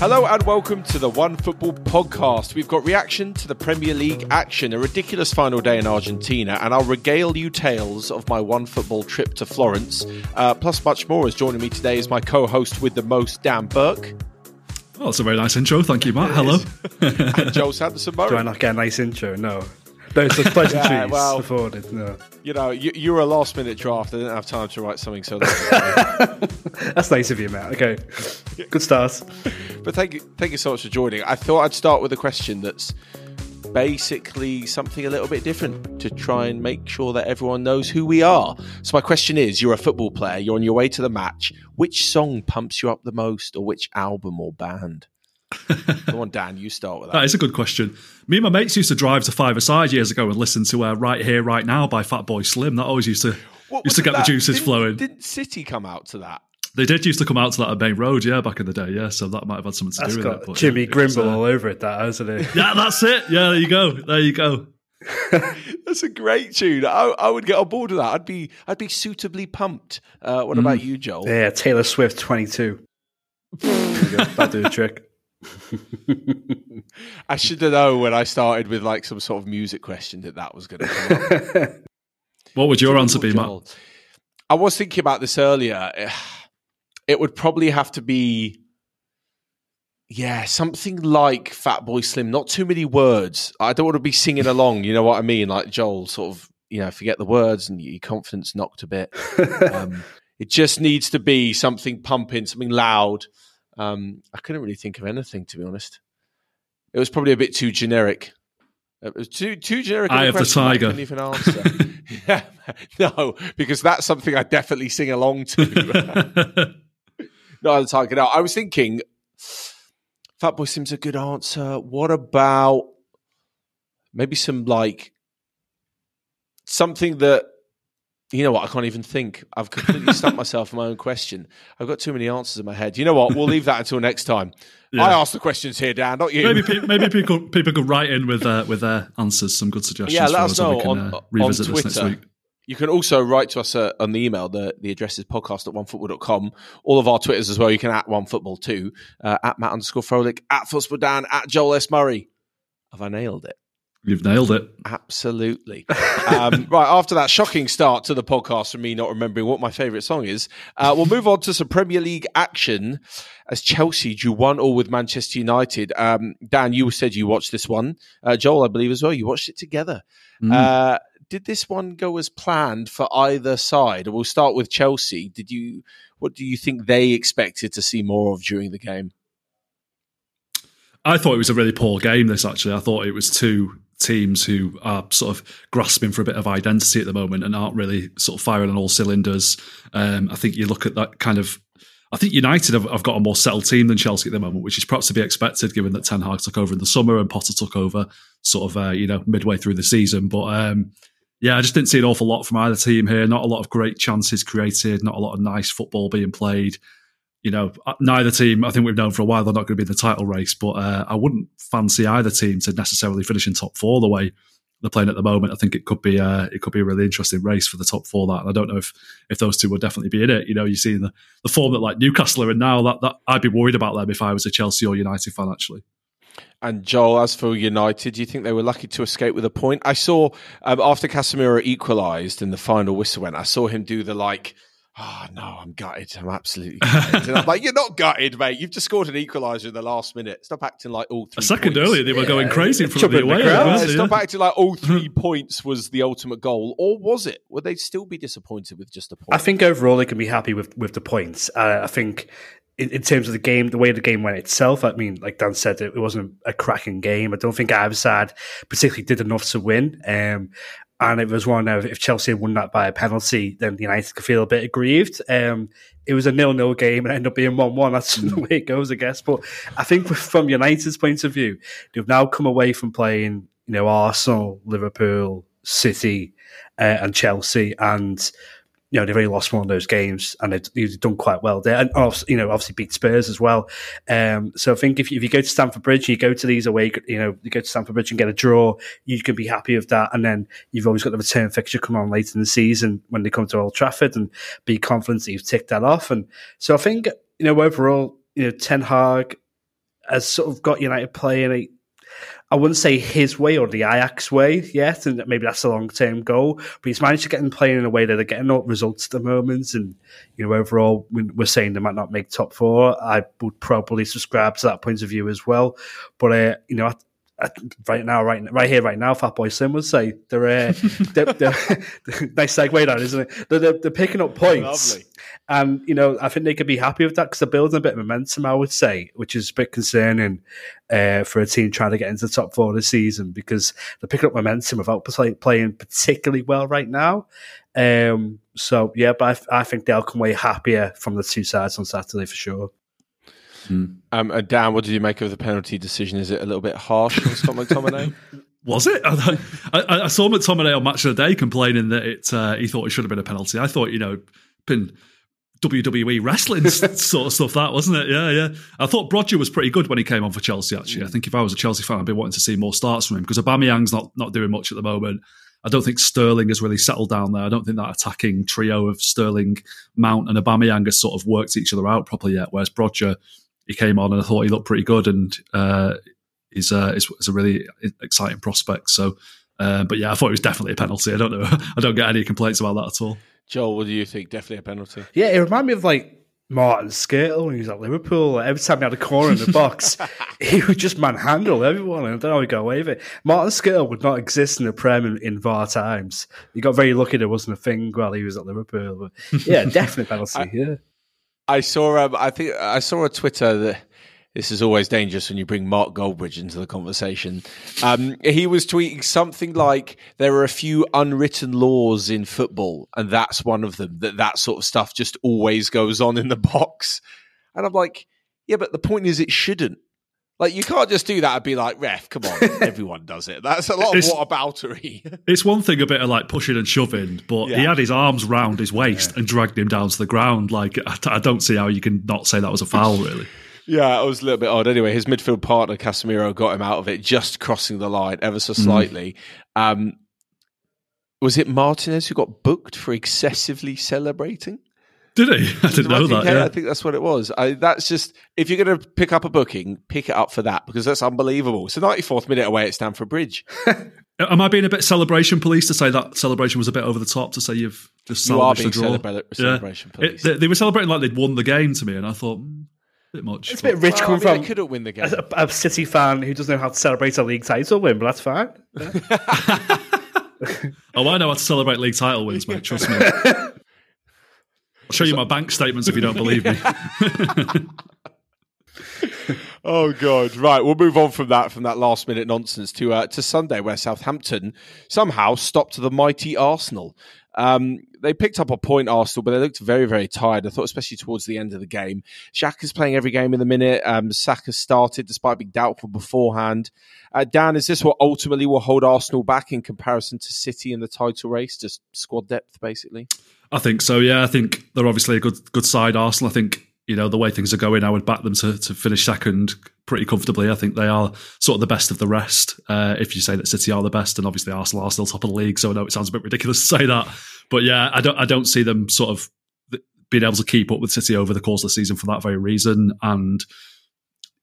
Hello and welcome to the One Football podcast. We've got reaction to the Premier League action, a ridiculous final day in Argentina, and I'll regale you tales of my One Football trip to Florence. Uh, plus, much more. As joining me today is my co-host with the most, Dan Burke. Oh, that's a very nice intro. Thank you, Matt. Hello. and Joel Sanderson Do I not get a nice intro? No. No, it's pleasantries Yeah, well- afforded. No. You know, you, you were a last-minute draft. I didn't have time to write something so. That's nice of you, Matt. Okay. Good start. But thank you, thank you so much for joining. I thought I'd start with a question that's basically something a little bit different to try and make sure that everyone knows who we are. So my question is: You're a football player. You're on your way to the match. Which song pumps you up the most, or which album or band? Come on, Dan, you start with that. That is a good question. Me and my mates used to drive to Five Aside years ago and listen to uh, Right Here, Right Now by Fatboy Slim. That always used to What used to get that? the juices Didn't- flowing. Didn't City come out to that? They did used to come out to that at Maine Road, yeah, back in the day, yeah. So that might have had something to That's do with got it. but, Jimmy yeah, Grimble uh, all over it, that, hasn't it? yeah, that's it. Yeah, there you go. There you go. That's a great tune. I, I would get on board with that. I'd be I'd be suitably pumped. Uh, what about you, Joel? Yeah, Taylor Swift 22. There you go. That'll do the trick. I should have known when I started with like some sort of music question that that was going to come up. What would your answer be, Matt? Joel. I was thinking about this earlier. It would probably have to be, yeah, something like Fatboy Slim. Not too many words. I don't want to be singing along. You know what I mean? Like Joel, sort of, you know, forget the words and your confidence knocked a bit. Um, it just needs to be something pumping, something loud. Um, I couldn't really think of anything to be honest. It was probably a bit too generic. It was too too generic. I of the question, I Tiger. couldn't even answer. yeah, no, because that's something I definitely sing along to. no, the Tiger. No, I was thinking, Fatboy Slim's a good answer. What about maybe some like something that you know what? I can't even think. I've completely stumped myself on my own question. I've got too many answers in my head. You know what? We'll leave that until next time. Yeah. I ask the questions here, Dan, not you. maybe pe- maybe people people could write in with uh, with their answers, some good suggestions. Yeah, let us we know can, on- uh, on revisit this next Twitter. week. You can also write to us uh, on the email. The, the address is podcast at onefootball.com. All of our Twitters as well. You can at onefootball too. Uh, at Matt underscore Frohlich, at Football Dan, at Joel S. Murray. Have I nailed it? You've nailed it. Absolutely. um, right, after that shocking start to the podcast from me not remembering what my favourite song is, uh, we'll move on to some Premier League action as Chelsea drew one all with Manchester United. Um, Dan, you said you watched this one. Uh, Joel, I believe as well. You watched it together. Mm. Uh, did this one go as planned for either side? We'll start with Chelsea. Did you? What do you think they expected to see more of during the game? I thought it was a really poor game. This actually, I thought it was two teams who are sort of grasping for a bit of identity at the moment and aren't really sort of firing on all cylinders. Um, I think you look at that kind of. I think United have, have got a more settled team than Chelsea at the moment, which is perhaps to be expected given that Ten Hag took over in the summer and Potter took over sort of uh, you know midway through the season. But um, yeah, I just didn't see an awful lot from either team here. Not a lot of great chances created. Not a lot of nice football being played you know, uh, neither team, I think we've known for a while they're not going to be in the title race, but uh, I wouldn't fancy either team to necessarily finish in top four the way they're playing at the moment. I think it could be uh, it could be a really interesting race for the top four. That and I don't know if if those two will definitely be in it. You know, you see the the form that like Newcastle are in now. That that I'd be worried about them if I was a Chelsea or United fan. Actually, And Joel, as for United, do you think they were lucky to escape with a point? I saw um, after Casemiro equalised and the final whistle went, I saw him do the like, oh no, I'm gutted. I'm absolutely gutted. and I'm like, you're not gutted, mate. You've just scored an equaliser in the last minute. Stop acting like all three a second points. earlier they were going crazy in front of the Jumping the away. crowd. Yeah, weren't stop acting like all three points was the ultimate goal, or was it? Would they still be disappointed with just a point? I think overall they can be happy with, with the points. Uh, I think in, in terms of the game, the way the game went itself, I mean, like Dan said, it, it wasn't a cracking game. I don't think either side particularly did enough to win. Um, and it was one of if Chelsea won that by a penalty, then United could feel a bit aggrieved. Um, it was a nil-nil game and ended up being one-one. That's the way it goes, I guess. But I think from United's point of view, they've now come away from playing, you know, Arsenal, Liverpool, City, uh, and Chelsea, and you know they've only lost one of those games, and they've, done quite well there, and you know obviously beat Spurs as well. Um, so I think if you, if you go to Stamford Bridge, you go to these away, you know, you go to Stamford Bridge and get a draw, you can be happy with that, and then you've always got the return fixture come on later in the season when they come to Old Trafford, and be confident that you've ticked that off. And so I think you know overall, you know Ten Hag has sort of got United playing a I wouldn't say his way or the Ajax way yet, and maybe that's a long term goal. But he's managed to get them playing in a way that they're getting results at the moment, and you know overall we're saying they might not make top four. I would probably subscribe to that point of view as well. But uh, you know, right now, right right here, right now, Fatboy Slim would say they're, uh, they're, they're nice segue, that isn't it? They're, they're, they're picking up points, Lovely. and you know I think they could be happy with that because they're building a bit of momentum. I would say, which is a bit concerning uh, for a team trying to get into the top four this season because they're picking up momentum without play, playing particularly well right now. Um, so yeah, but I, I think they'll come away happier from the two sides on Saturday for sure. Mm. Um, and Dan, what did you make of the penalty decision? Is it a little bit harsh on Scott McTominay? Was it? I, I, I, saw McTominay on Match of the Day complaining that it uh, he thought it should have been a penalty. I thought, you know, been WWE wrestling sort of stuff, that wasn't it? Yeah, yeah. I thought Broja was pretty good when he came on for Chelsea. Actually, I think if I was a Chelsea fan, I'd be wanting to see more starts from him because Aubameyang's not not doing much at the moment. I don't think Sterling has really settled down there. I don't think that attacking trio of Sterling, Mount, and Aubameyang has sort of worked each other out properly yet. Whereas Broja he came on and I thought he looked pretty good and uh, he's, uh, he's, he's a really exciting prospect. So, uh, but yeah, I thought it was definitely a penalty. I don't know. I don't get any complaints about that at all. Joel, what do you think? Definitely a penalty. Yeah, it reminded me of like Martin Skrtel when he was at Liverpool. Every time he had a corner in the box, he would just manhandle everyone. And I don't know how he got away with it. Martin Skrtel would not exist in the Prem in, in VAR times. He got very lucky there wasn't a thing while he was at Liverpool. But yeah, definitely penalty. I, yeah. I saw. Um, I think I saw a Twitter that this is always dangerous when you bring Mark Goldbridge into the conversation. Um, he was tweeting something like there are a few unwritten laws in football, and that's one of them. That that sort of stuff just always goes on in the box, and I'm like, yeah, but the point is, it shouldn't. Like you can't just do that and be like, ref, come on, everyone does it. That's a lot of it's, whataboutery. it's one thing a bit of like pushing and shoving, but yeah. he had his arms round his waist yeah. and dragged him down to the ground. Like I, I don't see how you can not say that was a foul, really. yeah, it was a little bit odd. Anyway, his midfield partner Casemiro got him out of it, just crossing the line ever so slightly. Mm. Um, was it Martinez who got booked for excessively celebrating? Did he? I didn't know that. Yeah. I think that's what it was. I, that's just if you're going to pick up a booking, pick it up for that because that's unbelievable. It's the 94th minute away at Stamford Bridge. Am I being a bit celebration police to say that celebration was a bit over the top to say you've just you the being celebra- celebration yeah. police? It, they, they, were celebrating like they'd won the game to me, and I thought. Mm, a bit much. It's a bit rich well, coming I mean, from couldn't win the game. A, a, City fan who doesn't know how to celebrate a league title win, but that's fine. Yeah. oh, I know how to celebrate league title wins, mate. Trust me. I'll show you my bank statements if you don't believe me. oh god! Right, we'll move on from that from that last minute nonsense to uh, to Sunday, where Southampton somehow stopped the mighty Arsenal. Um, they picked up a point, Arsenal, but they looked very, very tired. I thought, especially towards the end of the game. Is playing every game in the minute. Um, Saka started despite being doubtful beforehand. Uh, Dan, is this what ultimately will hold Arsenal back in comparison to City in the title race? Just squad depth, basically. I think so. Yeah, I think they're obviously a good good side. Arsenal. I think you know the way things are going, I would back them to to finish second pretty comfortably. I think they are sort of the best of the rest. Uh, if you say that City are the best, and obviously Arsenal are still top of the league, so I know it sounds a bit ridiculous to say that, but yeah, I don't I don't see them sort of being able to keep up with City over the course of the season for that very reason. And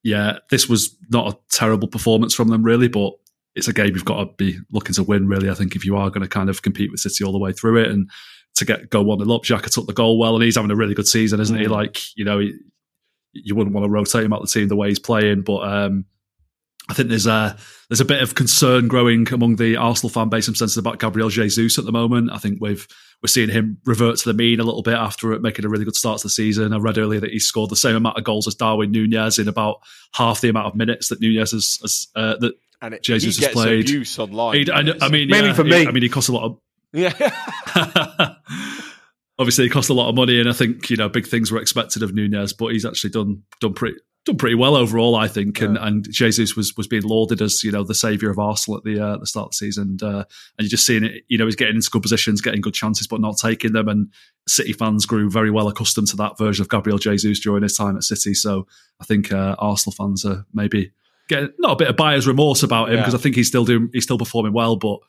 yeah, this was not a terrible performance from them really, but it's a game you've got to be looking to win. Really, I think if you are going to kind of compete with City all the way through it and to get go one nil up. Xhaka took the goal well, and he's having a really good season, isn't mm. he? Like you know, he, you wouldn't want to rotate him out the team the way he's playing, but um, I think there's a there's a bit of concern growing among the Arsenal fan base. I'm sensitive about Gabriel Jesus at the moment. I think we've we're seeing him revert to the mean a little bit after making a really good start to the season. I read earlier that he scored the same amount of goals as Darwin Nunez in about half the amount of minutes that Nunez has, has uh, that and it, Jesus has played. Abuse online. I, I, mean, mainly yeah, for me. I mean, he costs a lot of yeah. Obviously, it cost a lot of money, and I think you know big things were expected of Nunez, but he's actually done done pretty done pretty well overall, I think. And yeah. and Jesus was was being lauded as you know the savior of Arsenal at the uh, the start of the season, and, uh, and you're just seeing it. You know, he's getting into good positions, getting good chances, but not taking them. And City fans grew very well accustomed to that version of Gabriel Jesus during his time at City. So I think uh, Arsenal fans are maybe getting not a bit of buyer's remorse about him because yeah. I think he's still doing he's still performing well, but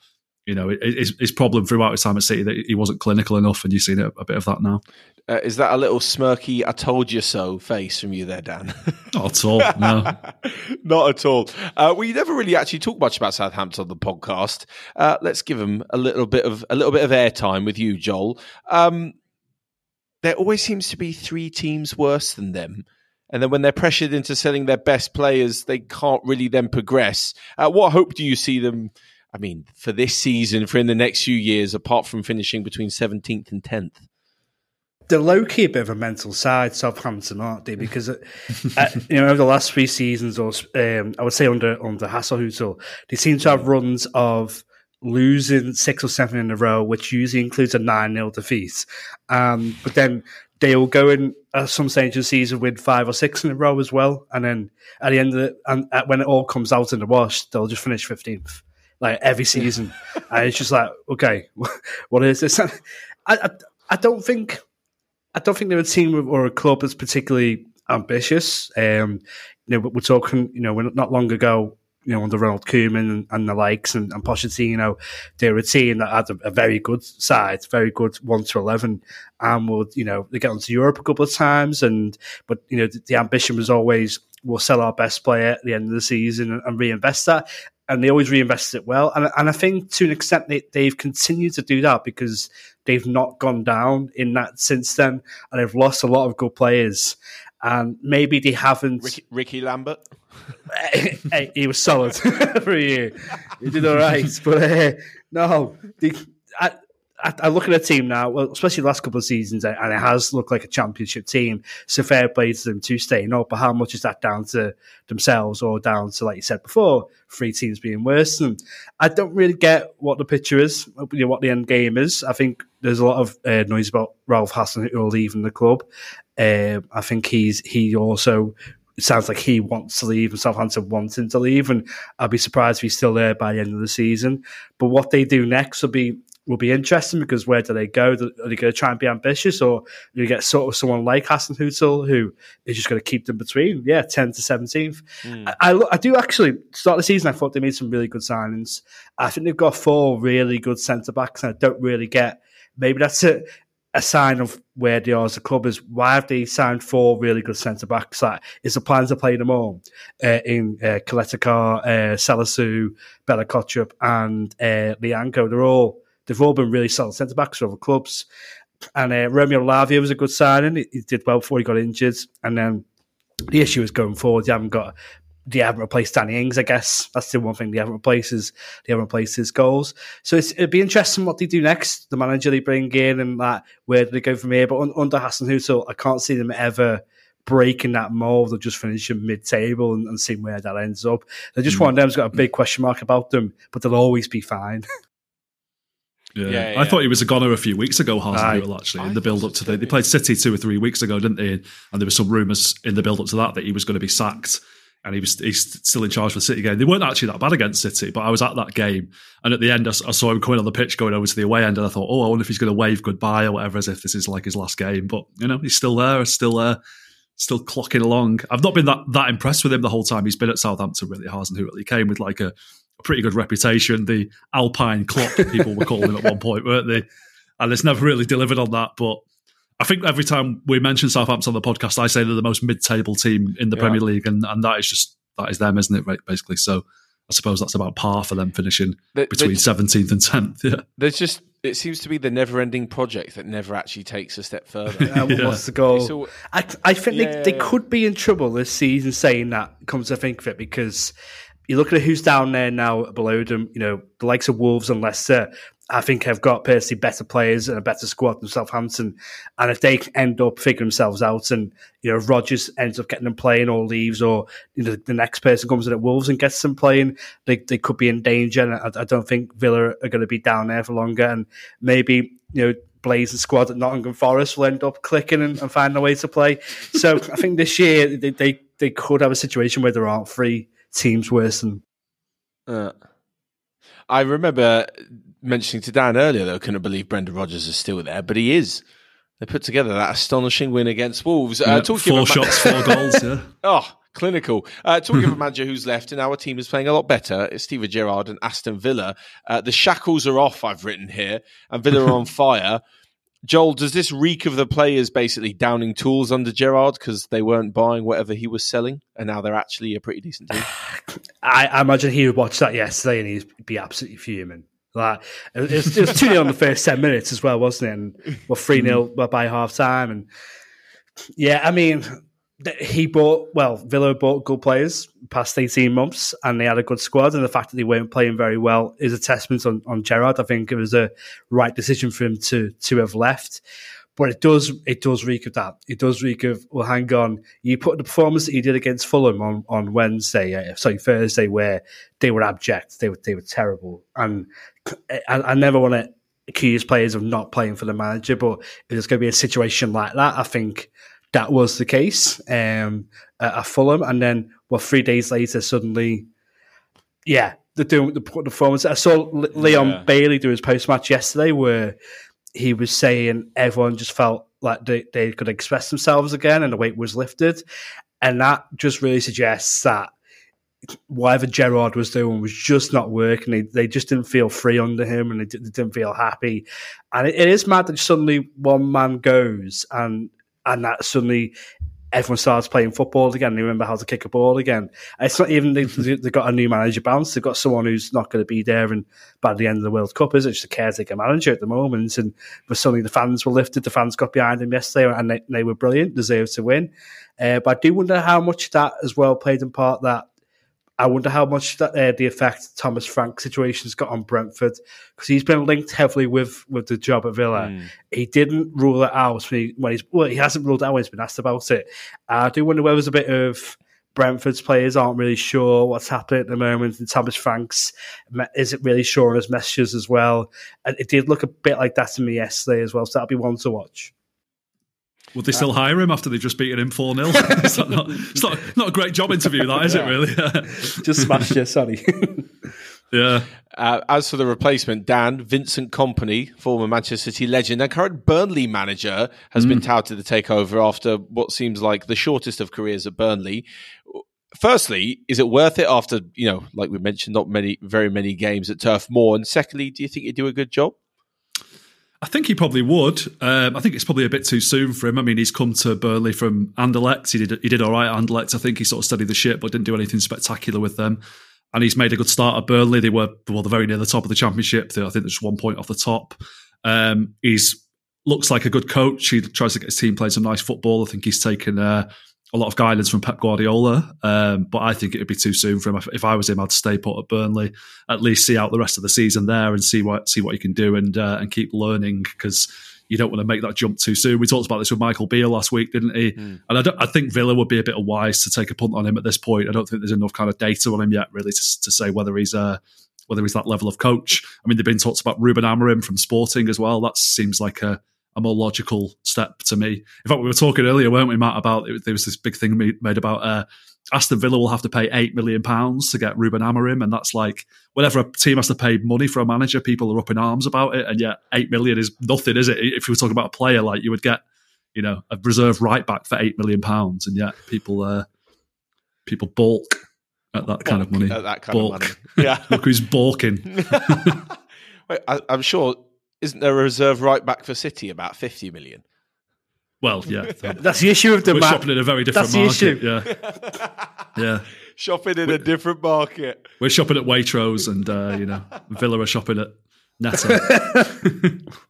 you know, his, his problem throughout his time at City that he wasn't clinical enough, and you've seen a, a bit of that now. Uh, is that a little smirky "I told you so" face from you there, Dan? Not at all. No, not at all. Uh, we never really actually talk much about Southampton on the podcast. Uh, let's give them a little bit of a little bit of airtime with you, Joel. Um, there always seems to be three teams worse than them. And then when they're pressured into selling their best players, they can't really then progress. Uh, what hope do you see them? I mean, for this season, for in the next few years, apart from finishing between 17th and 10th? they're low key a bit of a mental side, Southampton, aren't they? Because uh, uh, you know over the last three seasons, or um, I would say under under Hasenhüttl, they seem to have runs of losing six or seven in a row, which usually includes a nine 0 defeat. Um, but then they'll go in at some stage of the season with five or six in a row as well, and then at the end of it, and when it all comes out in the wash, they'll just finish fifteenth. Like every season, and it's just like, okay, what is this? I, I, I don't think I don't think they're a team or a club that's particularly ambitious. Um, you know, we're talking, you know, we're not long ago, you know, under Ronald Koeman and, and the likes and, and Pochettino, they were a team that had a, a very good side, very good one to eleven, and would, you know, they get onto Europe a couple of times, and but you know, the, the ambition was always we'll sell our best player at the end of the season and, and reinvest that and they always reinvest it well. And, and I think to an extent they, they've continued to do that because they've not gone down in that since then, and they've lost a lot of good players. And maybe they haven't. Ricky, Ricky Lambert. hey, he was solid for a year. He did all right, but uh, no, they, I, I, I, look at a team now, well, especially the last couple of seasons, and it has looked like a championship team. So fair play to them to stay up. But how much is that down to themselves or down to, like you said before, three teams being worse? And I don't really get what the picture is, you know, what the end game is. I think there's a lot of uh, noise about Ralph Hasenhüttl leaving the club. Uh, I think he's he also it sounds like he wants to leave and Southampton wants him to leave. And I'd be surprised if he's still there by the end of the season. But what they do next will be will be interesting because where do they go? Are they going to try and be ambitious, or do you get sort of someone like Hasenhüttl who is just going to keep them between, yeah, 10 to 17th? Mm. I, I, I, do actually start the season. I thought they made some really good signings. I think they've got four really good centre backs, and I don't really get maybe that's a, a sign of where they are as a club. Is why have they signed four really good centre backs? Like, is the plan to play them all uh, in uh, Caleta-Car, uh, Salisu, Bella Kotchap, and uh, Lyanco? They're all They've all been really solid centre backs for other clubs. And uh, Romeo Lavia was a good signing. He, he, did well before he got injured. And then the issue is going forward. You haven't got, they haven't replaced Danny Ings, I guess. That's the one thing they haven't replaced is they haven't replaced his goals. So it'd be interesting what they do next. The manager they bring in and that where do they go from here? But un, under Hasenhüttl, I can't see them ever breaking that mold of just finishing mid-table and, and seeing where that ends up. They're just mm. one of them's got a big question mark about them, but they'll always be fine. Yeah. yeah, yeah. I thought he was a goner a few weeks ago, Hasenhüttl, actually, I in the build up to the. They played City two or three weeks ago, didn't they? And there were some rumours in the build up to that that he was going to be sacked and he was he's still in charge for the City game. They weren't actually that bad against City, but I was at that game, and at the end, I, I, saw him coming on the pitch going over to the away end, and I thought, oh, I wonder if he's going to wave goodbye or whatever, as if this is like his last game. But you know, he's still there, still there, still clocking along. I've not been that that impressed with him the whole time he's been at Southampton. Really, Hasenhüttl. He came with like a a pretty good reputation. The Alpine Klopp people were calling him at one point, weren't they? And it's never really delivered on that. But I think every time we mention Southampton on the podcast, I say they're the most mid-table team in the yeah. Premier League, and, and that is just that is them, isn't it? Right, basically. So I suppose that's about par for them finishing between seventeenth and tenth. Yeah, there's just it seems to be the never-ending project that never actually takes a step further. Yeah. What's the goal? All, I, I think yeah, they, they could be in trouble this season saying that. Comes to think of it, because you look at who's down there now below them, you know, the likes of Wolves and Leicester, I think have got personally better players and a better squad than Southampton. And if they end up figuring themselves out and, you know, Rodgers ends up getting them playing or leaves or, you know, the next person comes in at Wolves and gets them playing, they, they could be in danger. And I, I don't think Villa are going to be down there for longer. And maybe, you know, blazing squad at Nottingham Forest will end up clicking and, and finding a way to play. So I think this year they, they, they could have a situation where there aren't three teams worse than. Uh, I remember mentioning to Dan earlier though, I couldn't believe Brendan Rodgers is still there, but he is. They put together that astonishing win against Wolves. Uh, four shots, four goals. Yeah. oh, Clinical. Uh, talking of a manager who's left and our team is playing a lot better, it's Steven Gerrard and Aston Villa. Uh, the shackles are off, I've written here, and Villa are on fire. Joel, does this reek of the players basically downing tools under Gerrard because they weren't buying whatever he was selling, and now they're actually a pretty decent team? I, I imagine he would watch that yesterday and he'd be absolutely fuming. Like it was, it was two 0 in the first ten minutes as well, wasn't it? And we're three 0 mm-hmm. by half time, and yeah, I mean, he bought well. Villa bought good players past eighteen months, and they had a good squad. And the fact that they weren't playing very well is a testament on, on Gerrard. I think it was a right decision for him to to have left. But it does it does reek of that. It does reek of well, hang on. You put the performance that he did against Fulham on on Wednesday, uh, sorry Thursday, where they were abject. They were they were terrible, and I, I never want to accuse players of not playing for the manager. But if there's going to be a situation like that, I think that was the case um, at Fulham. And then, well, three days later, suddenly, yeah, they're doing the performance. I saw Leon yeah. Bailey do his post match yesterday where he was saying everyone just felt like they, they could express themselves again and the weight was lifted. And that just really suggests that whatever Gerrard was doing was just not working. They, they just didn't feel free under him and they, didn't feel happy. And it, it is mad that suddenly one man goes and and that suddenly everyone starts playing football again. They remember how to kick a ball again. it's not even they've, got a new manager bounce. They've got someone who's not going to be there and by the end of the World Cup, is it? Just a caretaker manager at the moment. And but suddenly the fans were lifted. The fans got behind him yesterday and they, they were brilliant, deserved to win. Uh, but I do wonder how much that as well played in part that I wonder how much that uh, the effect Thomas Frank situation's got on Brentford because he's been linked heavily with with the job at Villa. Mm. He didn't rule it out when, he, when he's well, he hasn't ruled it out when he's been asked about it. I do wonder whether there's a bit of Brentford's players aren't really sure what's happening at the moment. And Thomas Franks isn't really sure on his messages as well. And it did look a bit like that to me yesterday as well. So that'll be one to watch. Would they still hire him after they've just beaten him 4 0? it's, not, it's not, not a great job interview, that, is yeah. it, really? just smashed you, sorry. yeah. Uh, as for the replacement, Dan, Vincent Kompany, former Manchester City legend and current Burnley manager, has mm. been touted to take over after what seems like the shortest of careers at Burnley. Firstly, is it worth it after, you know, like we mentioned, not many, very many games at Turf Moor? And secondly, do you think you do a good job? I think he probably would. Um, I think it's probably a bit too soon for him. I mean, he's come to Burnley from Anderlecht. He did he did all right at Anderlecht. I think he sort of studied the ship, but didn't do anything spectacular with them. And he's made a good start at Burnley. They were well, they're very near the top of the championship. I think there's one point off the top. Um, he's looks like a good coach. He tries to get his team playing some nice football. I think he's taken uh, a lot of guidance from Pep Guardiola, um, but I think it would be too soon for him. If, if, I was him, I'd stay put at Burnley, at least see out the rest of the season there and see what see what you can do and uh, and keep learning because you don't want to make that jump too soon. We talked about this with Michael Beale last week, didn't he? Mm. And I, I, think Villa would be a bit wise to take a punt on him at this point. I don't think there's enough kind of data on him yet, really, to, to say whether he's uh, whether he's that level of coach. I mean, they've been talked about Ruben Amorim from Sporting as well. That seems like a a more logical step to me. In fact, we were talking earlier, weren't we, Matt, about it, there was this big thing made about uh, Aston Villa will have to pay eight million pounds to get Ruben Amorim, and that's like whenever a team has to pay money for a manager, people are up in arms about it, and yet eight million is nothing, is it? If you were talking about a player, like you would get, you know, a reserve right back for eight million pounds, and yet people, uh, people balk at that balk kind of money. At that kind balk. of money, yeah. Look who's balking. Wait, I, I'm sure isn't there a reserve right back for City about 50 million? Well, yeah. That's the issue of the We're shopping in a very different That's market. Yeah. yeah. Shopping in We're, a different market. We're shopping at Waitrose and, uh, you know, Villa are shopping at Netto.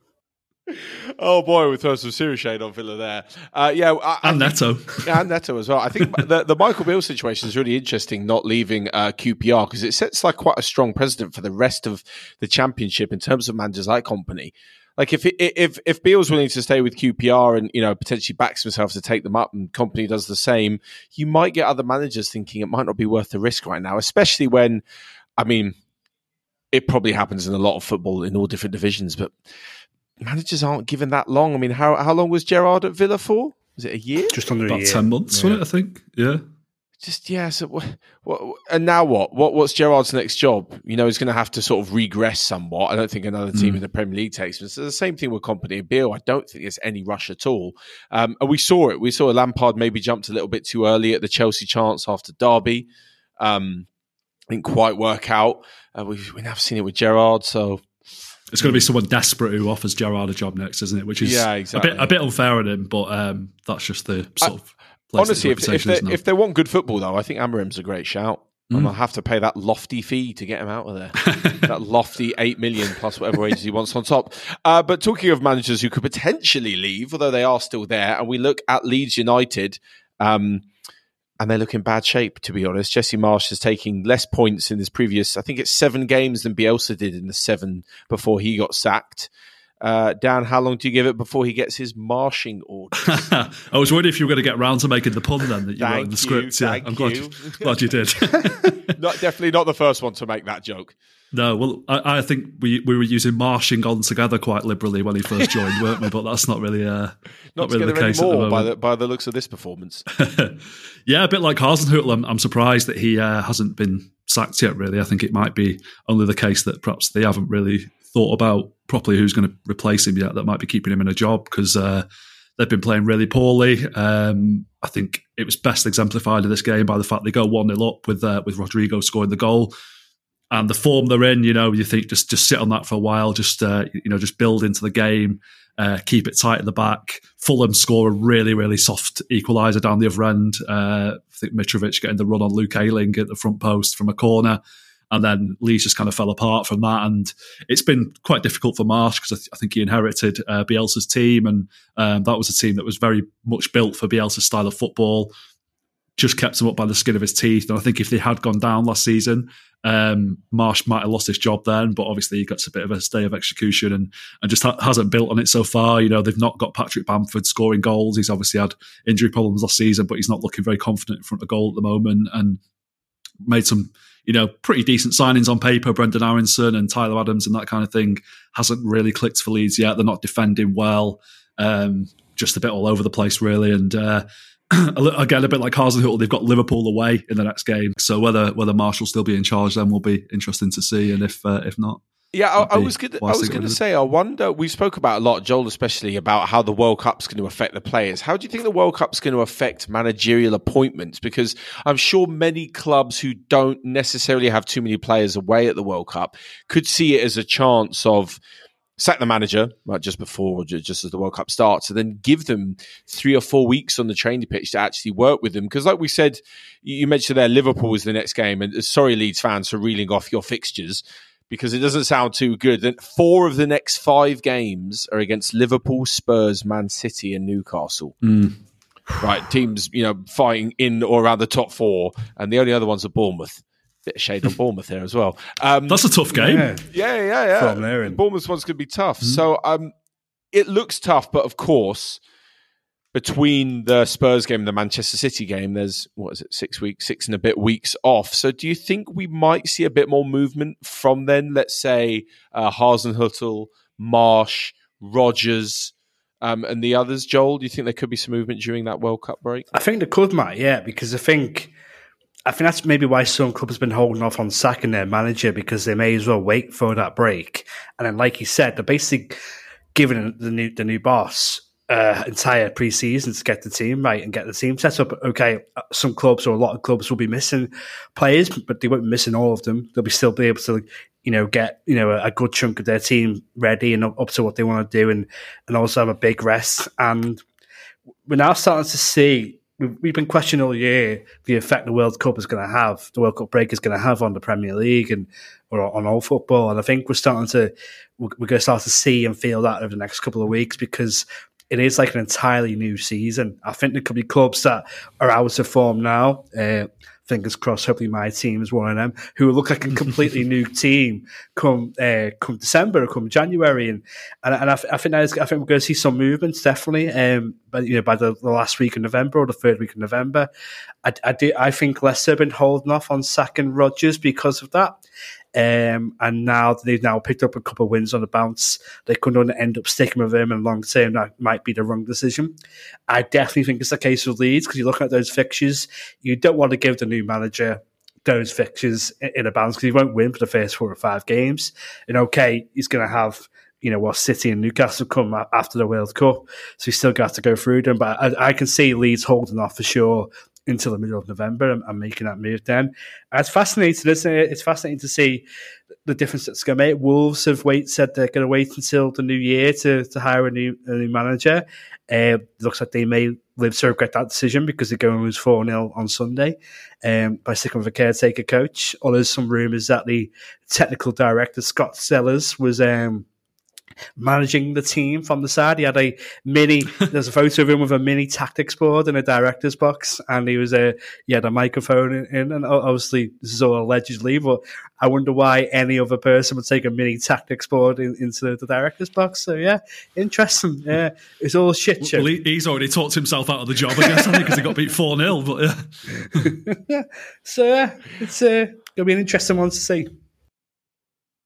oh boy, we throw some serious shade on Villa there. Uh, yeah, I, and I Neto, yeah, and Neto as well. I think the, the Michael Beale situation is really interesting, not leaving uh, QPR because it sets like quite a strong precedent for the rest of the championship in terms of managers like Kompany. Like if if if Beale's willing to stay with QPR and you know potentially backs himself to take them up, and Kompany does the same, you might get other managers thinking it might not be worth the risk right now, especially when, I mean, it probably happens in a lot of football in all different divisions, but managers aren't given that long. I mean, how how long was Gerrard at Villa for? Was it a year? Just under About a year. ten months, yeah. wasn't it? I think. Yeah. just yeah. So what, what, and now what? What what's Gerrard's next job? You know, he's going to have to sort of regress somewhat. I don't think another team mm. in the Premier League takes him. So the same thing with Kompany and Beale. I don't think there's any rush at all. Um, and we saw it. We saw Lampard maybe jumped a little bit too early at the Chelsea chance after Derby. Um, didn't quite work out. Uh, we've, we've now seen it with Gerrard. So it's going to be someone desperate who offers Gerrard a job next, isn't it? Which is yeah, exactly. a bit a bit unfair on him, but um, that's just the sort of honestly. If, if, they, if they want good football, though, I think Amorim's a great shout. Mm. And I'll have to pay that lofty fee to get him out of there. that lofty eight million plus whatever wages he wants on top. Uh, but talking of managers who could potentially leave, although they are still there, and we look at Leeds United. Um, and they look in bad shape, to be honest. Jesse Marsch is taking less points in his previous, I think it's seven games than Bielsa did in the seven before he got sacked. Uh, Dan, how long do you give it before he gets his marshing order? I was wondering if you were going to get round to making the pun then that you wrote in the script. You, yeah, I'm glad you, glad you did. not, definitely not the first one to make that joke. No, well, I, I, think we we were using marshing on together quite liberally when he first joined, weren't we? But that's not really uh, not, not really the case anymore the by the by the looks of this performance. yeah, a bit like Hasenhüttl. I'm, I'm surprised that he uh, hasn't been sacked yet. Really, I think it might be only the case that perhaps they haven't really thought about properly who's going to replace him yet. That might be keeping him in a job because uh, they've been playing really poorly. Um, I think it was best exemplified in this game by the fact they go one 0 up with uh, with Rodrigo scoring the goal and the form they're in, you know, you think just just sit on that for a while, just uh, you know, just build into the game, uh, keep it tight at the back. Fulham score a really really soft equaliser down the other end. Uh, I think Mitrovic getting the run on Luke Ayling at the front post from a corner. And then Leeds just kind of fell apart from that. And it's been quite difficult for Marsch because I, th- I, think he inherited uh, Bielsa's team. And um, that was a team that was very much built for Bielsa's style of football just kept him up by the skin of his teeth. And I think if they had gone down last season, um, Marsch might have lost his job then, but obviously he got a bit of a stay of execution and, and just ha- hasn't built on it so far. You know, they've not got Patrick Bamford scoring goals. He's obviously had injury problems last season, but he's not looking very confident in front of goal at the moment and made some, you know, pretty decent signings on paper. Brenden Aaronson and Tyler Adams and that kind of thing hasn't really clicked for Leeds yet. They're not defending well. Um, just a bit all over the place, really. And uh, again, a bit like Hasenhüttl, they've got Liverpool away in the next game. So whether whether Marsch will still be in charge then will be interesting to see. And if uh, if not, yeah, I, I, was gonna, I was going to say, I wonder. We spoke about a lot, Joel, especially about how the World Cup's going to affect the players. How do you think the World Cup's going to affect managerial appointments? Because I'm sure many clubs who don't necessarily have too many players away at the World Cup could see it as a chance of sack the manager right just before just as the World Cup starts, and then give them three or four weeks on the training pitch to actually work with them. Because, like we said, you mentioned there, Liverpool is the next game, and uh, sorry, Leeds fans, for reeling off your fixtures because it doesn't sound too good. Then four of the next five games are against Liverpool, Spurs, Man City, and Newcastle. Mm. Right, teams you know fighting in or around the top four, and the only other ones are Bournemouth bit of shade on Bournemouth there as well. Um, That's a tough game. Yeah, yeah, yeah. yeah. From there, and... Bournemouth one's going to be tough. Mm-hmm. So um, it looks tough, but of course, between the Spurs game and the Manchester City game, there's what is it, six weeks, six and a bit weeks off. So do you think we might see a bit more movement from then? Let's say uh, Hasenhüttl, Marsch, Rodgers. Um, and the others, Joel, do you think there could be some movement during that World Cup break? I think there could, Matt. Yeah, because I think I think that's maybe why some clubs have been holding off on sacking their manager because they may as well wait for that break. And then, like you said, they're basically giving the new the new boss uh, entire preseason to get the team right and get the team set up. Okay, some clubs or a lot of clubs will be missing players, but they won't be missing all of them. They'll be still be able to, you know, get you know a, good chunk of their team ready and up to what they want to do, and and also have a big rest. And we're now starting to see we've been questioning all year the effect the World Cup is going to have, the World Cup break is going to have on the Premier League and or on all football. And I think we're starting to we're going to start to see and feel that over the next couple of weeks because it is like an entirely new season. I think there could be clubs that are out of form now. Uh, fingers crossed. Hopefully, my team is one of them who will look like a completely new team come uh, come December or come January, and and, and I, I, think I think we're going to see some movements definitely. Um, but you know, by the, the, last week of November or the third week of November, I, I do I think Leicester have been holding off on sacking Rodgers because of that. Um, and now they've now picked up a couple of wins on the bounce. They could end up sticking with him, and long term that might be the wrong decision. I definitely think it's the case with Leeds because you look at those fixtures, you don't want to give the new manager those fixtures in a bounce because he won't win for the first four or five games. And okay, he's going to have you know, what City and Newcastle come after the World Cup, so he's still got to go through them. But I, I can see Leeds holding off for sure until the middle of November and, and making that move then. It's fascinating, isn't it? It's fascinating to see the difference that's going to make. Wolves have wait said they're going to wait until the new year to, to hire a new, a new manager. Uh, looks like they may live to regret that decision because they're going to lose 4 0 on Sunday um, by sticking with a caretaker coach. Or there's some rumours that the technical director, Scott Sellars, was. Um, managing the team from the side. He had a mini. there's a photo of him with a mini tactics board in a director's box, and he was a he had a microphone in, in, and obviously this is all allegedly, but I wonder why any other person would take a mini tactics board in, into the director's box. So yeah, interesting. Yeah, it's all shit show. Well, he's already talked himself out of the job, I guess, because he got beat four 0 But yeah, so yeah, it's uh, gonna be an interesting one to see.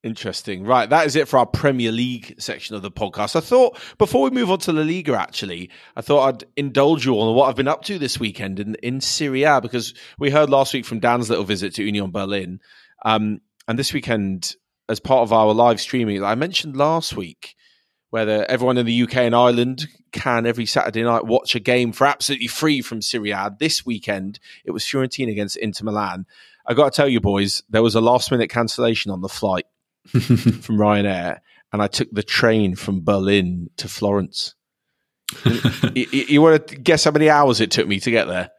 Interesting. Right. That is it for our Premier League section of the podcast. I thought before we move on to La Liga, actually, I thought I'd indulge you on what I've been up to this weekend in, in Serie A because we heard last week from Dan's little visit to Union Berlin. Um, and this weekend, as part of our live streaming, I mentioned last week whether everyone in the UK and Ireland can every Saturday night watch a game for absolutely free from Serie A. This weekend, it was Fiorentina against Inter Milan. I got to tell you, boys, there was a last minute cancellation on the flight from Ryanair, and I took the train from Berlin to Florence. you, you, want to guess how many hours it took me to get there?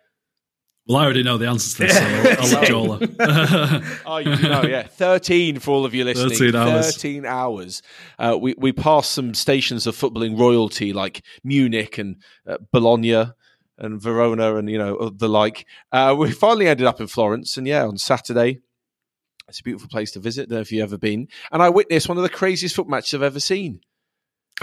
Well, I already know the answer to this, so I'll, I'll let Jola. oh, you know, yeah, thirteen for all of you listening. Thirteen hours. Thirteen hours. Uh, we we passed some stations of footballing royalty like Munich and uh, Bologna and Verona and you know the like. Uh, we finally ended up in Florence, and yeah, on Saturday it's a beautiful place to visit. There, if you've ever been, and I witnessed one of the craziest foot matches I've ever seen.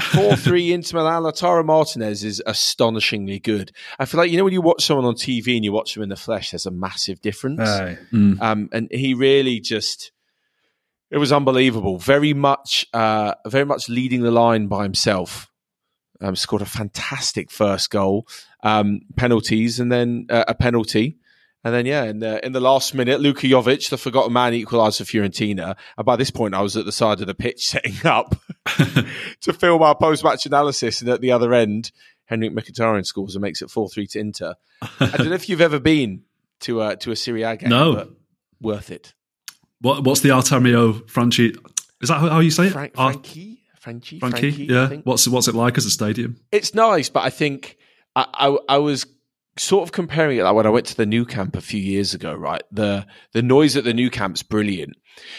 Four three Inter Milan. Lautaro Martinez is astonishingly good. I feel like you know when you watch someone on TV and you watch them in the flesh, there's a massive difference. Mm. Um, and he really just it was unbelievable. Very much, uh, very much leading the line by himself. Um, scored a fantastic first goal, um, penalties, and then uh, a penalty. And then, yeah, in the, uh, in the last minute, Luka Jovic, the forgotten man, equalised for Fiorentina. And by this point, I was at the side of the pitch setting up to film our post match analysis. And at the other end, Henrikh Mkhitaryan scores and makes it 4 3 to Inter. I don't know if you've ever been to a, to a Serie A game, no. but worth it. What, what's the Artemio Franchi? Is that how you say it? Frank, Frankie? Franchi? Frankie? Frankie yeah. What's, what's it like as a stadium? It's nice, but I think I, I, I was sort of comparing it like when I went to the Nou Camp a few years ago, right? The the noise at the Nou Camp's brilliant,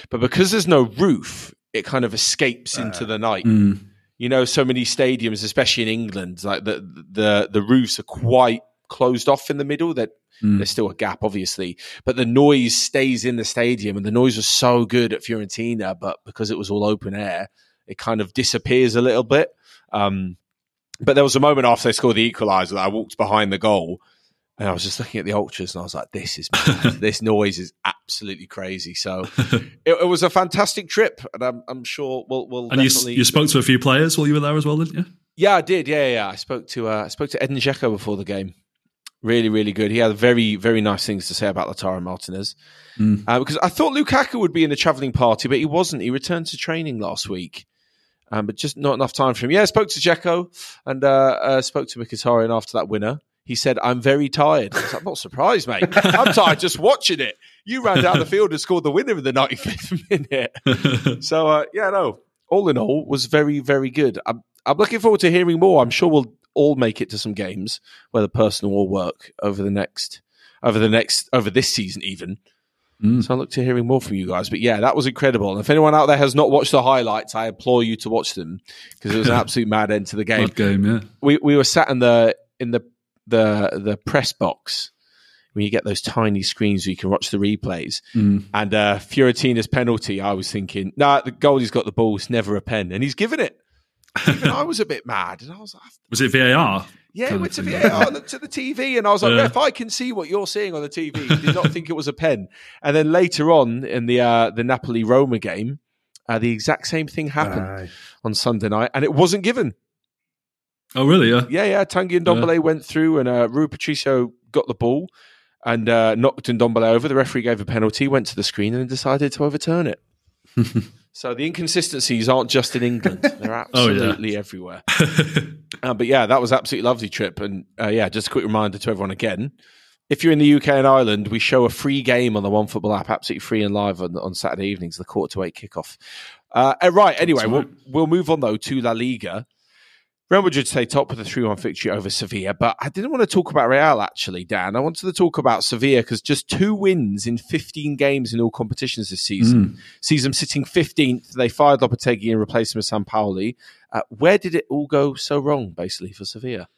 but because there's no roof, it kind of escapes uh, into the night. Mm. You know, so many stadiums, especially in England, like the the the roofs are quite closed off in the middle. That mm. there's still a gap, obviously, but the noise stays in the stadium, and the noise was so good at Fiorentina, but because it was all open air, it kind of disappears a little bit. Um, but there was a moment after they scored the equaliser that I walked behind the goal and I was just looking at the ultras and I was like, this is this noise is absolutely crazy. So it, it, was a fantastic trip, and I'm, I'm sure we'll we'll. And definitely... you, you spoke to a few players while you were there as well, didn't you? Yeah, I did. Yeah, yeah. I spoke to uh, I spoke to Edin Dzeko before the game. Really, really good. He had very, very nice things to say about Lautaro Martinez. Mm. Uh, because I thought Lukaku would be in the travelling party, but he wasn't. He returned to training last week. Um, but just not enough time for him. Yeah, I spoke to Dzeko and uh, uh, spoke to Mkhitaryan after that winner. He said, "I'm very tired." I am not surprised, mate. I'm tired just watching it. You ran down the field and scored the winner in the 95th minute. so uh, yeah, no. All in all, was very, very good. I'm, I'm looking forward to hearing more. I'm sure we'll all make it to some games, whether personal or work, over the next, over the next, over this season, even. Mm. So I look to hearing more from you guys. But yeah, that was incredible. And if anyone out there has not watched the highlights, I implore you to watch them because it was an absolute mad end to the game. Mad game, yeah. We we were sat in the in the the the press box when you get those tiny screens where you can watch the replays. Mm. And uh, Fiorentina's penalty, I was thinking, nah, the goalie's got the ball. It's never a pen, and he's given it. even I was a bit mad, and I was like, Was it VAR? yeah, of went to. VAR, I looked at the TV, and I was like, Yeah. Ref, I can see what you're seeing on the TV. Did not think it was a pen. And then later on in the uh, the Napoli Roma game, uh, the exact same thing happened Aye. on Sunday night, and it wasn't given. Oh, really? Yeah. Yeah, yeah. Tanguy Ndombele went through, and uh, Rui Patricio got the ball and uh, knocked Ndombele over. The referee gave a penalty, went to the screen, and decided to overturn it. so the inconsistencies aren't just in England; they're Oh, yeah. absolutely everywhere. Uh, but yeah, that was absolutely lovely trip, and uh, yeah, just a quick reminder to everyone again. If you're in the UK and Ireland, we show a free game on the One Football app, absolutely free and live on, on Saturday evenings, the quarter to eight kickoff. Uh, uh, right, anyway, we'll, we'll move on though to La Liga. Real Madrid stay top with a 3 1 victory over Sevilla, but I didn't want to talk about Real actually, Dan. I wanted to talk about Sevilla because just two wins in 15 games in all competitions this season. Sees them sitting 15th. They fired Lopetegui and replaced him with Sampaoli. Uh, where did it all go so wrong, basically, for Sevilla?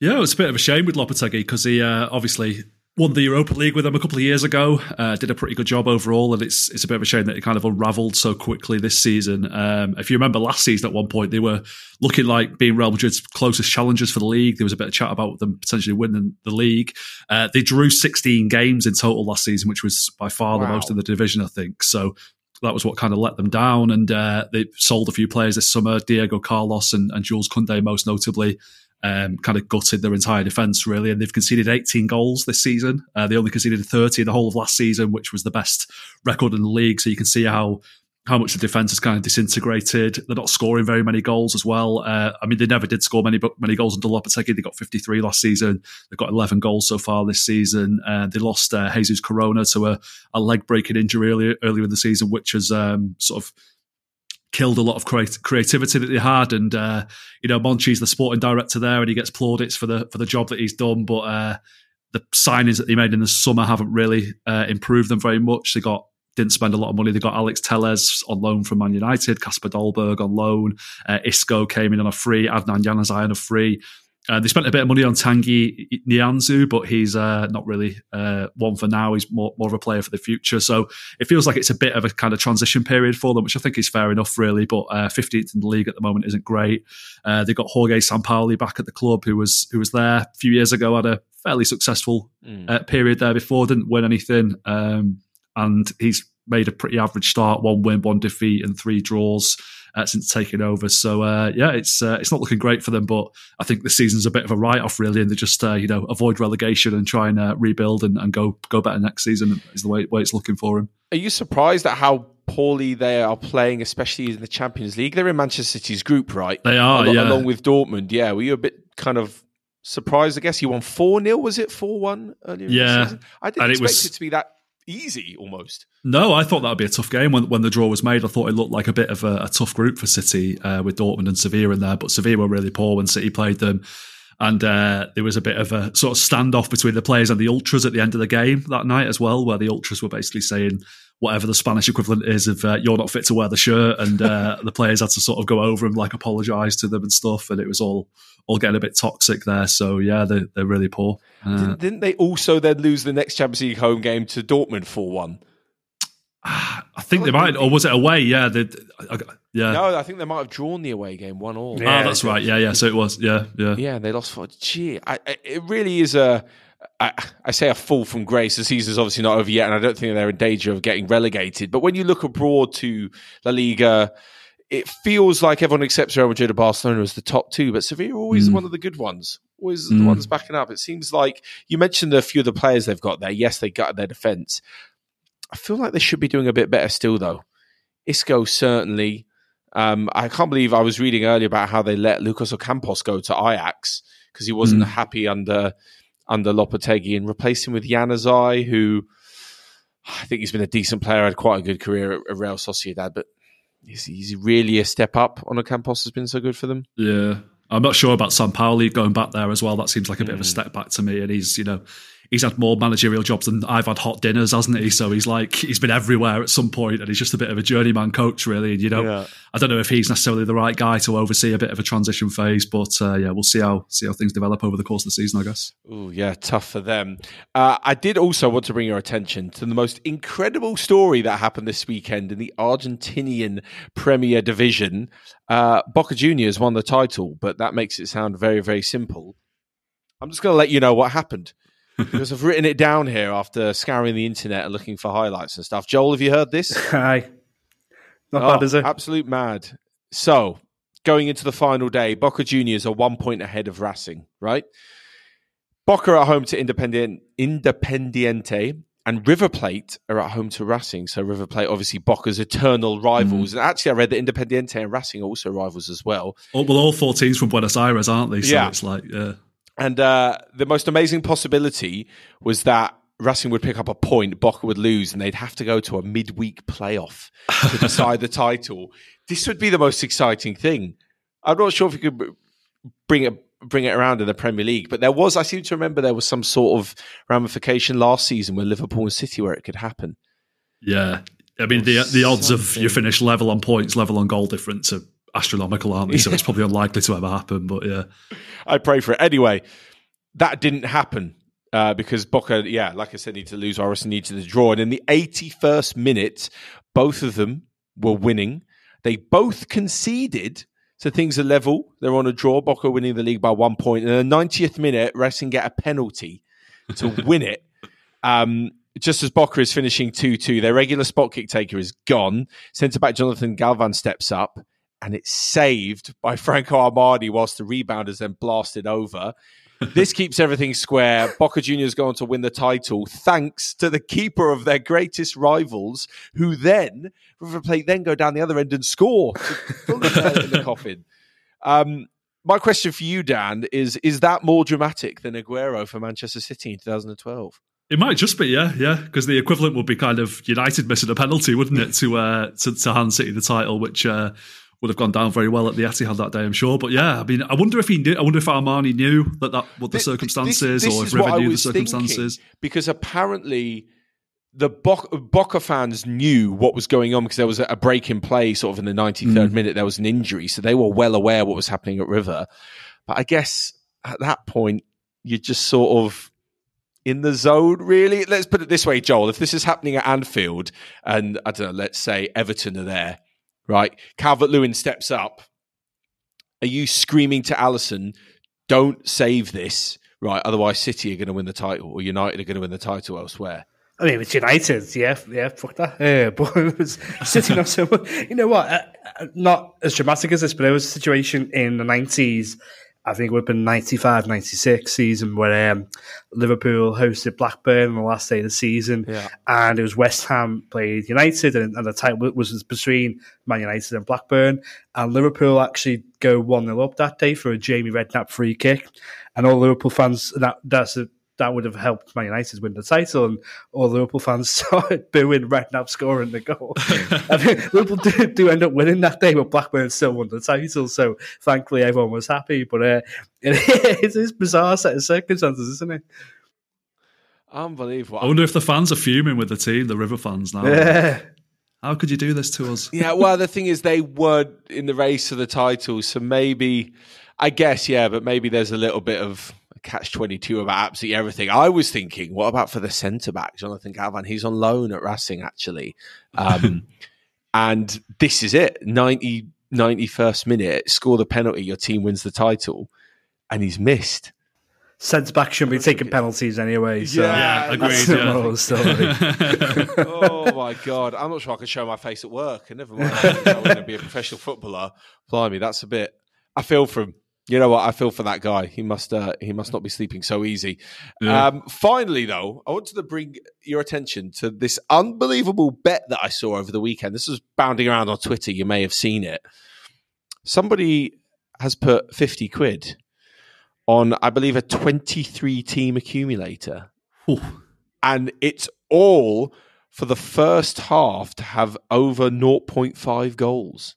Yeah, it was a bit of a shame with Lopetegui because he uh, obviously won the Europa League with them a couple of years ago. Uh, did a pretty good job overall, and it's it's a bit of a shame that it kind of unravelled so quickly this season. Um, if you remember last season, at one point they were looking like being Real Madrid's closest challengers for the league. There was a bit of chat about them potentially winning the league. Uh, they drew 16 games in total last season, which was by far the most in the division, I think. So. That was what kind of let them down, and uh, they sold a few players this summer. Diego Carlos and, and Jules Koundé, most notably, um, kind of gutted their entire defence really, and they've conceded 18 goals this season. Uh, they only conceded 30 in the whole of last season, which was the best record in the league. So you can see how how much the defence has kind of disintegrated. They're not scoring very many goals as well. Uh, I mean, they never did score many many goals under Lopetegui. They got 53 last season. They've got 11 goals so far this season. Uh, they lost uh, Jesus Corona to a, a leg breaking injury earlier earlier in the season, which has um, sort of killed a lot of creat- creativity that they had. And uh, you know, Monchi's the sporting director there, and he gets plaudits for the for the job that he's done. But uh, the signings that they made in the summer haven't really uh, improved them very much. They got didn't spend a lot of money. They got Alex Telles on loan from Man United, Kasper Dolberg on loan, uh, Isco came in on a free, Adnan Januzaj on a free. Uh, they spent a bit of money on Tanguy Nianzou, but he's uh, not really uh, one for now. He's more, more of a player for the future. So it feels like it's a bit of a kind of transition period for them, which I think is fair enough, really. But uh, 15th in the league at the moment isn't great. Uh, they got Jorge Sampaoli back at the club, who was who was there a few years ago, had a fairly successful Mm. uh, period there before, didn't win anything, um, and he's made a pretty average start: one win, one defeat, and three draws uh, since taking over. So uh, yeah, it's uh, it's not looking great for them, but I think the season's a bit of a write off, really, and they just uh, you know avoid relegation and try and uh, rebuild and, and go go better next season is the way way it's looking for him. Are you surprised at how poorly they are playing, especially in the Champions League? They're in Manchester City's group, right? They are, Al- yeah. Along with Dortmund, yeah. Were you a bit kind of surprised? I guess you won 4 0, was it 4 1 earlier in Yeah. the season? I didn't And it expect was- it to be that easy almost. No, I thought that would be a tough game when, when the draw was made. I thought it looked like a bit of a, a tough group for City uh, with Dortmund and Sevilla in there, but Sevilla were really poor when City played them. And uh, there was a bit of a sort of standoff between the players and the ultras at the end of the game that night as well, where the ultras were basically saying whatever the Spanish equivalent is of uh, "you're not fit to wear the shirt," and uh, the players had to sort of go over and like apologise to them and stuff, and it was all all getting a bit toxic there. So yeah, they, they're really poor. Uh, Didn't, didn't they also then lose the next Champions League home game to Dortmund 4 1? I think they might, or was it away? Yeah, they, I, yeah. No, I think they might have drawn the away game 1 all. Yeah. oh, that's right. Yeah, yeah. So it was. Yeah, yeah. Yeah, they lost for. Gee, I, it really is a. I, I say a fall from grace. The season's obviously not over yet, and I don't think they're in danger of getting relegated. But when you look abroad to La Liga, it feels like everyone accepts Real Madrid and Barcelona as the top two, but Sevilla are always Mm. one of the good ones. Always the Mm. ones backing up. It seems like you mentioned a few of the players they've got there. Yes, they got their defence. I feel like they should be doing a bit better still, though. Isco certainly. Um, I can't believe I was reading earlier about how they let Lucas Ocampos go to Ajax because he wasn't Mm. happy under under Lopetegui and replaced him with Januzaj, who I think he's been a decent player, had quite a good career at, at Real Sociedad, but is he really a step up on Ocampos has been so good for them? Yeah. I'm not sure about Sampaoli going back there as well. That seems like a bit of a Mm. step back to me. And he's, you know, he's had more managerial jobs than I've had hot dinners, hasn't he? So he's like he's been everywhere at some point, and he's just a bit of a journeyman coach, really. And you know, yeah. I don't know if he's necessarily the right guy to oversee a bit of a transition phase, but uh, yeah, we'll see how see how things develop over the course of the season, I guess. Oh yeah, tough for them. Uh, I did also want to bring your attention to the most incredible story that happened this weekend in the Argentinian Premier Division. Uh, Boca Juniors won the title, but that makes it sound very very simple. I'm just going to let you know what happened because I've written it down here after scouring the internet and looking for highlights and stuff. Joel, have you heard this? Aye. Not oh, bad, is it? Absolute mad. So, going into the final day, Boca Juniors are one point ahead of Racing, right? Boca are at home to Independent, Independiente, and River Plate are at home to Racing. So River Plate, obviously, Boca's eternal rivals. Mm. And actually, I read that Independiente and Racing are also rivals as well. Oh, well, all four teams from Buenos Aires, aren't they? So yeah. it's like, yeah. And uh, the most amazing possibility was that Racing would pick up a point, Boca would lose, and they'd have to go to a midweek playoff to decide the title. This would be the most exciting thing. I'm not sure if you could bring it bring it around in the Premier League, but there was. I seem to remember there was some sort of ramification last season with Liverpool and City where it could happen. Yeah, I mean the the odds something. of you finish level on points, level on goal difference are astronomical, aren't they? So it's probably unlikely to ever happen. But yeah, I pray for it anyway. That didn't happen uh, because Boca, yeah, like I said, need to lose. Orison needed to draw, and in the 81st minute, both of them were winning. They both conceded, so things are level. They're on a draw. Boca winning the league by one point. And in the 90th minute, Racing get a penalty to win it. Um, just as Boca is finishing 2 2, their regular spot kick taker is gone. Centre back Jonathan Galvan steps up and it's saved by Franco Armani whilst the rebound is then blasted over. this keeps everything square. Boca Juniors go on to win the title thanks to the keeper of their greatest rivals, who then River Plate then go down the other end and score in the coffin. Um, my question for you, Dan, is: Is that more dramatic than Aguero for Manchester City in 2012? It might just be, yeah, yeah, because the equivalent would be kind of United missing a penalty, wouldn't it, to uh, to, to hand City the title, which uh, would have gone down very well at the Etihad that day, I'm sure. But yeah, I mean, I wonder if he knew. I wonder if Armani knew that that what the this, circumstances, this, this or if River knew the circumstances. Thinking, because apparently, the Boca fans knew what was going on because there was a break in play, sort of in the 93rd mm. minute. There was an injury, so they were well aware what was happening at River. But I guess at that point, you're just sort of in the zone, really. Let's put it this way, Joel. If this is happening at Anfield, and I don't know, let's say Everton are there right? Calvert Lewin steps up. Are you screaming to Alisson, don't save this, right? Otherwise, City are going to win the title or United are going to win the title elsewhere. I mean, it's United, yeah, yeah, fuck that. Uh, but it was City not so much. You know what? Uh, uh, not as dramatic as this, but there was a situation in the 90s I think it would have been 95, 96 season where um, Liverpool hosted Blackburn on the last day of the season. Yeah. And it was West Ham played United, and, and the title was between Man United and Blackburn. And Liverpool actually go 1 0 up that day for a Jamie Redknapp free kick. And all Liverpool fans, that that's a that would have helped Man United win the title, and all the Liverpool fans started booing Redknapp scoring the goal. I mean, Liverpool do, do, end up winning that day, but Blackburn still won the title. So thankfully, everyone was happy. But uh, it is bizarre set of circumstances, isn't it? Unbelievable. I wonder if the fans are fuming with the team, the River fans now. Yeah. How could you do this to us? Yeah, well, the thing is, they were in the race for the title, so maybe, I guess, yeah, but maybe there's a little bit of catch 22 about absolutely everything. I was thinking, what about for the centre back, Jonathan Galvan? He's on loan at Racing, actually. Um, and this is it 90, 91st minute, score the penalty, your team wins the title. And he's missed. Centre back shouldn't be taking penalties anyway. So yeah, agreed. Yeah. oh my god, I'm not sure I can show my face at work. And never mind, I'm going to be a professional footballer. Blimey, that's a bit. I feel for him. You know what? I feel for that guy. He must uh, he must not be sleeping so easy. Yeah. Um, finally, though, I wanted to bring your attention to this unbelievable bet that I saw over the weekend. This was bounding around on Twitter. You may have seen it. Somebody has put fifty quid on, I believe, a twenty-three team accumulator, Ooh. and it's all for the first half to have over 0.5 goals.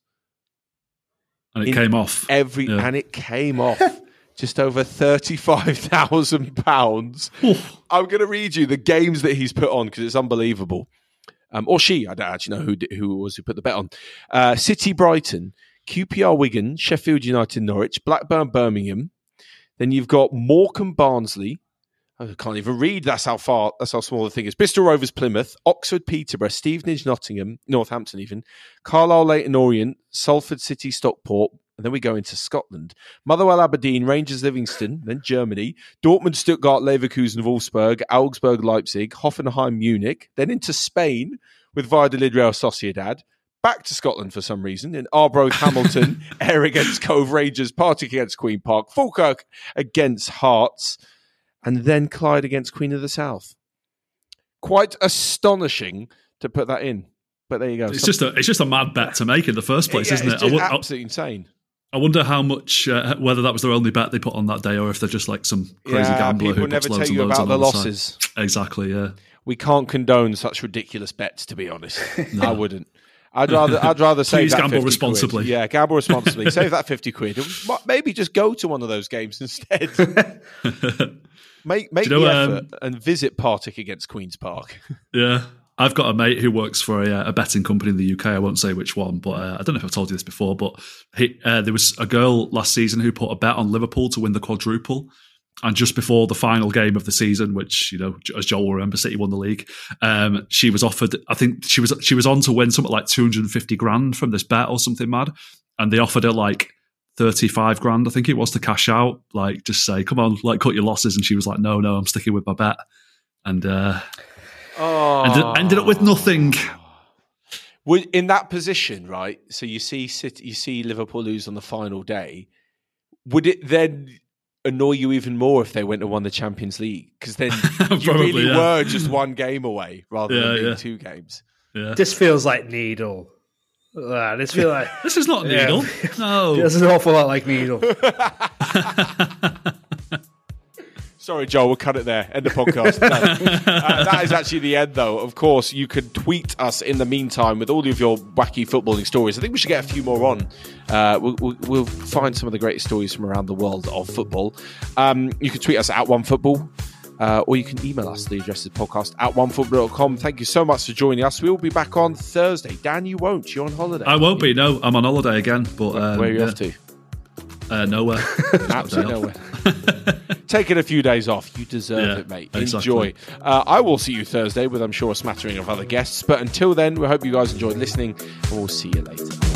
And it came off. Every yeah. and it came off. just over £35,000. I'm going to read you the games that he's put on because it's unbelievable. Um, or she, I don't actually know who, who it was who put the bet on. Uh, City Brighton, QPR Wigan, Sheffield United Norwich, Blackburn Birmingham. Then you've got Morecambe Barnsley. I can't even read. That's how far. That's how small the thing is. Bristol Rovers, Plymouth, Oxford, Peterborough, Stevenage, Nottingham, Northampton, even Carlisle, Leyton Orient, Salford City, Stockport, and then we go into Scotland. Motherwell, Aberdeen, Rangers, Livingston, then Germany, Dortmund, Stuttgart, Leverkusen, Wolfsburg, Augsburg, Leipzig, Hoffenheim, Munich, then into Spain with Valladolid, Real Sociedad, back to Scotland for some reason in Arbroath, Hamilton, Ayr against Cove Rangers, Partick against Queen Park, Falkirk against Hearts, and then Clyde against Queen of the South. Quite astonishing to put that in. But there you go. It's some, just a it's just a mad bet to make in the first place, yeah, isn't it? Absolutely insane. I wonder how much, uh, whether that was their only bet they put on that day, or if they're just like some crazy yeah, gambler who puts loads tell you and loads about on the the losses. Side. Exactly, yeah. We can't condone such ridiculous bets, to be honest. no. I wouldn't. I'd rather I'd rather save Please that gamble 50 responsibly. Quid. Yeah, gamble responsibly. save that fifty quid. Maybe just go to one of those games instead. make make you know, the effort um, and visit Partick against Queens Park. Yeah, I've got a mate who works for a, a, betting company in the UK. I won't say which one, but uh, I don't know if I've told you this before. But he, uh, there was a girl last season who put a bet on Liverpool to win the quadruple. And just before the final game of the season, which you know, as Joel will remember, City won the league. Um, she was offered. I think she was she was on to win something like two hundred and fifty grand from this bet or something mad. And they offered her like thirty five grand, I think it was, to cash out. Like, just say, come on, like cut your losses. And she was like, no, no, I'm sticking with my bet. And uh, oh. ended, ended up with nothing. In that position, right? So you see, City, you see Liverpool lose on the final day. Would it then? annoy you even more if they went and won the Champions League because then you really yeah. were just one game away rather yeah, than being yeah. two games. Yeah. This feels like Needle. Uh, this feels like this is not Needle. Yeah. No, this is an awful lot like Needle. Sorry, Joel, we'll cut it there. End the podcast. No. uh, that is actually the end, though. Of course, you can tweet us in the meantime with all of your wacky footballing stories. I think we should get a few more on. Uh, we'll, we'll, we'll, find some of the greatest stories from around the world of football. Um, you can tweet us at OneFootball. Uh, or you can email us. The address is podcast at onefootball.com. Thank you so much for joining us. We will be back on Thursday. Dan, you won't. You're on holiday. I won't be. No, I'm on holiday again. But um, Where are you yeah. off to? Uh, nowhere. Absolutely nowhere. Taking a few days off. You deserve Yeah, it, mate. exactly. Enjoy. Uh, I will see you Thursday with, I'm sure, a smattering of other guests. But until then, we hope you guys enjoyed listening, and we'll see you later.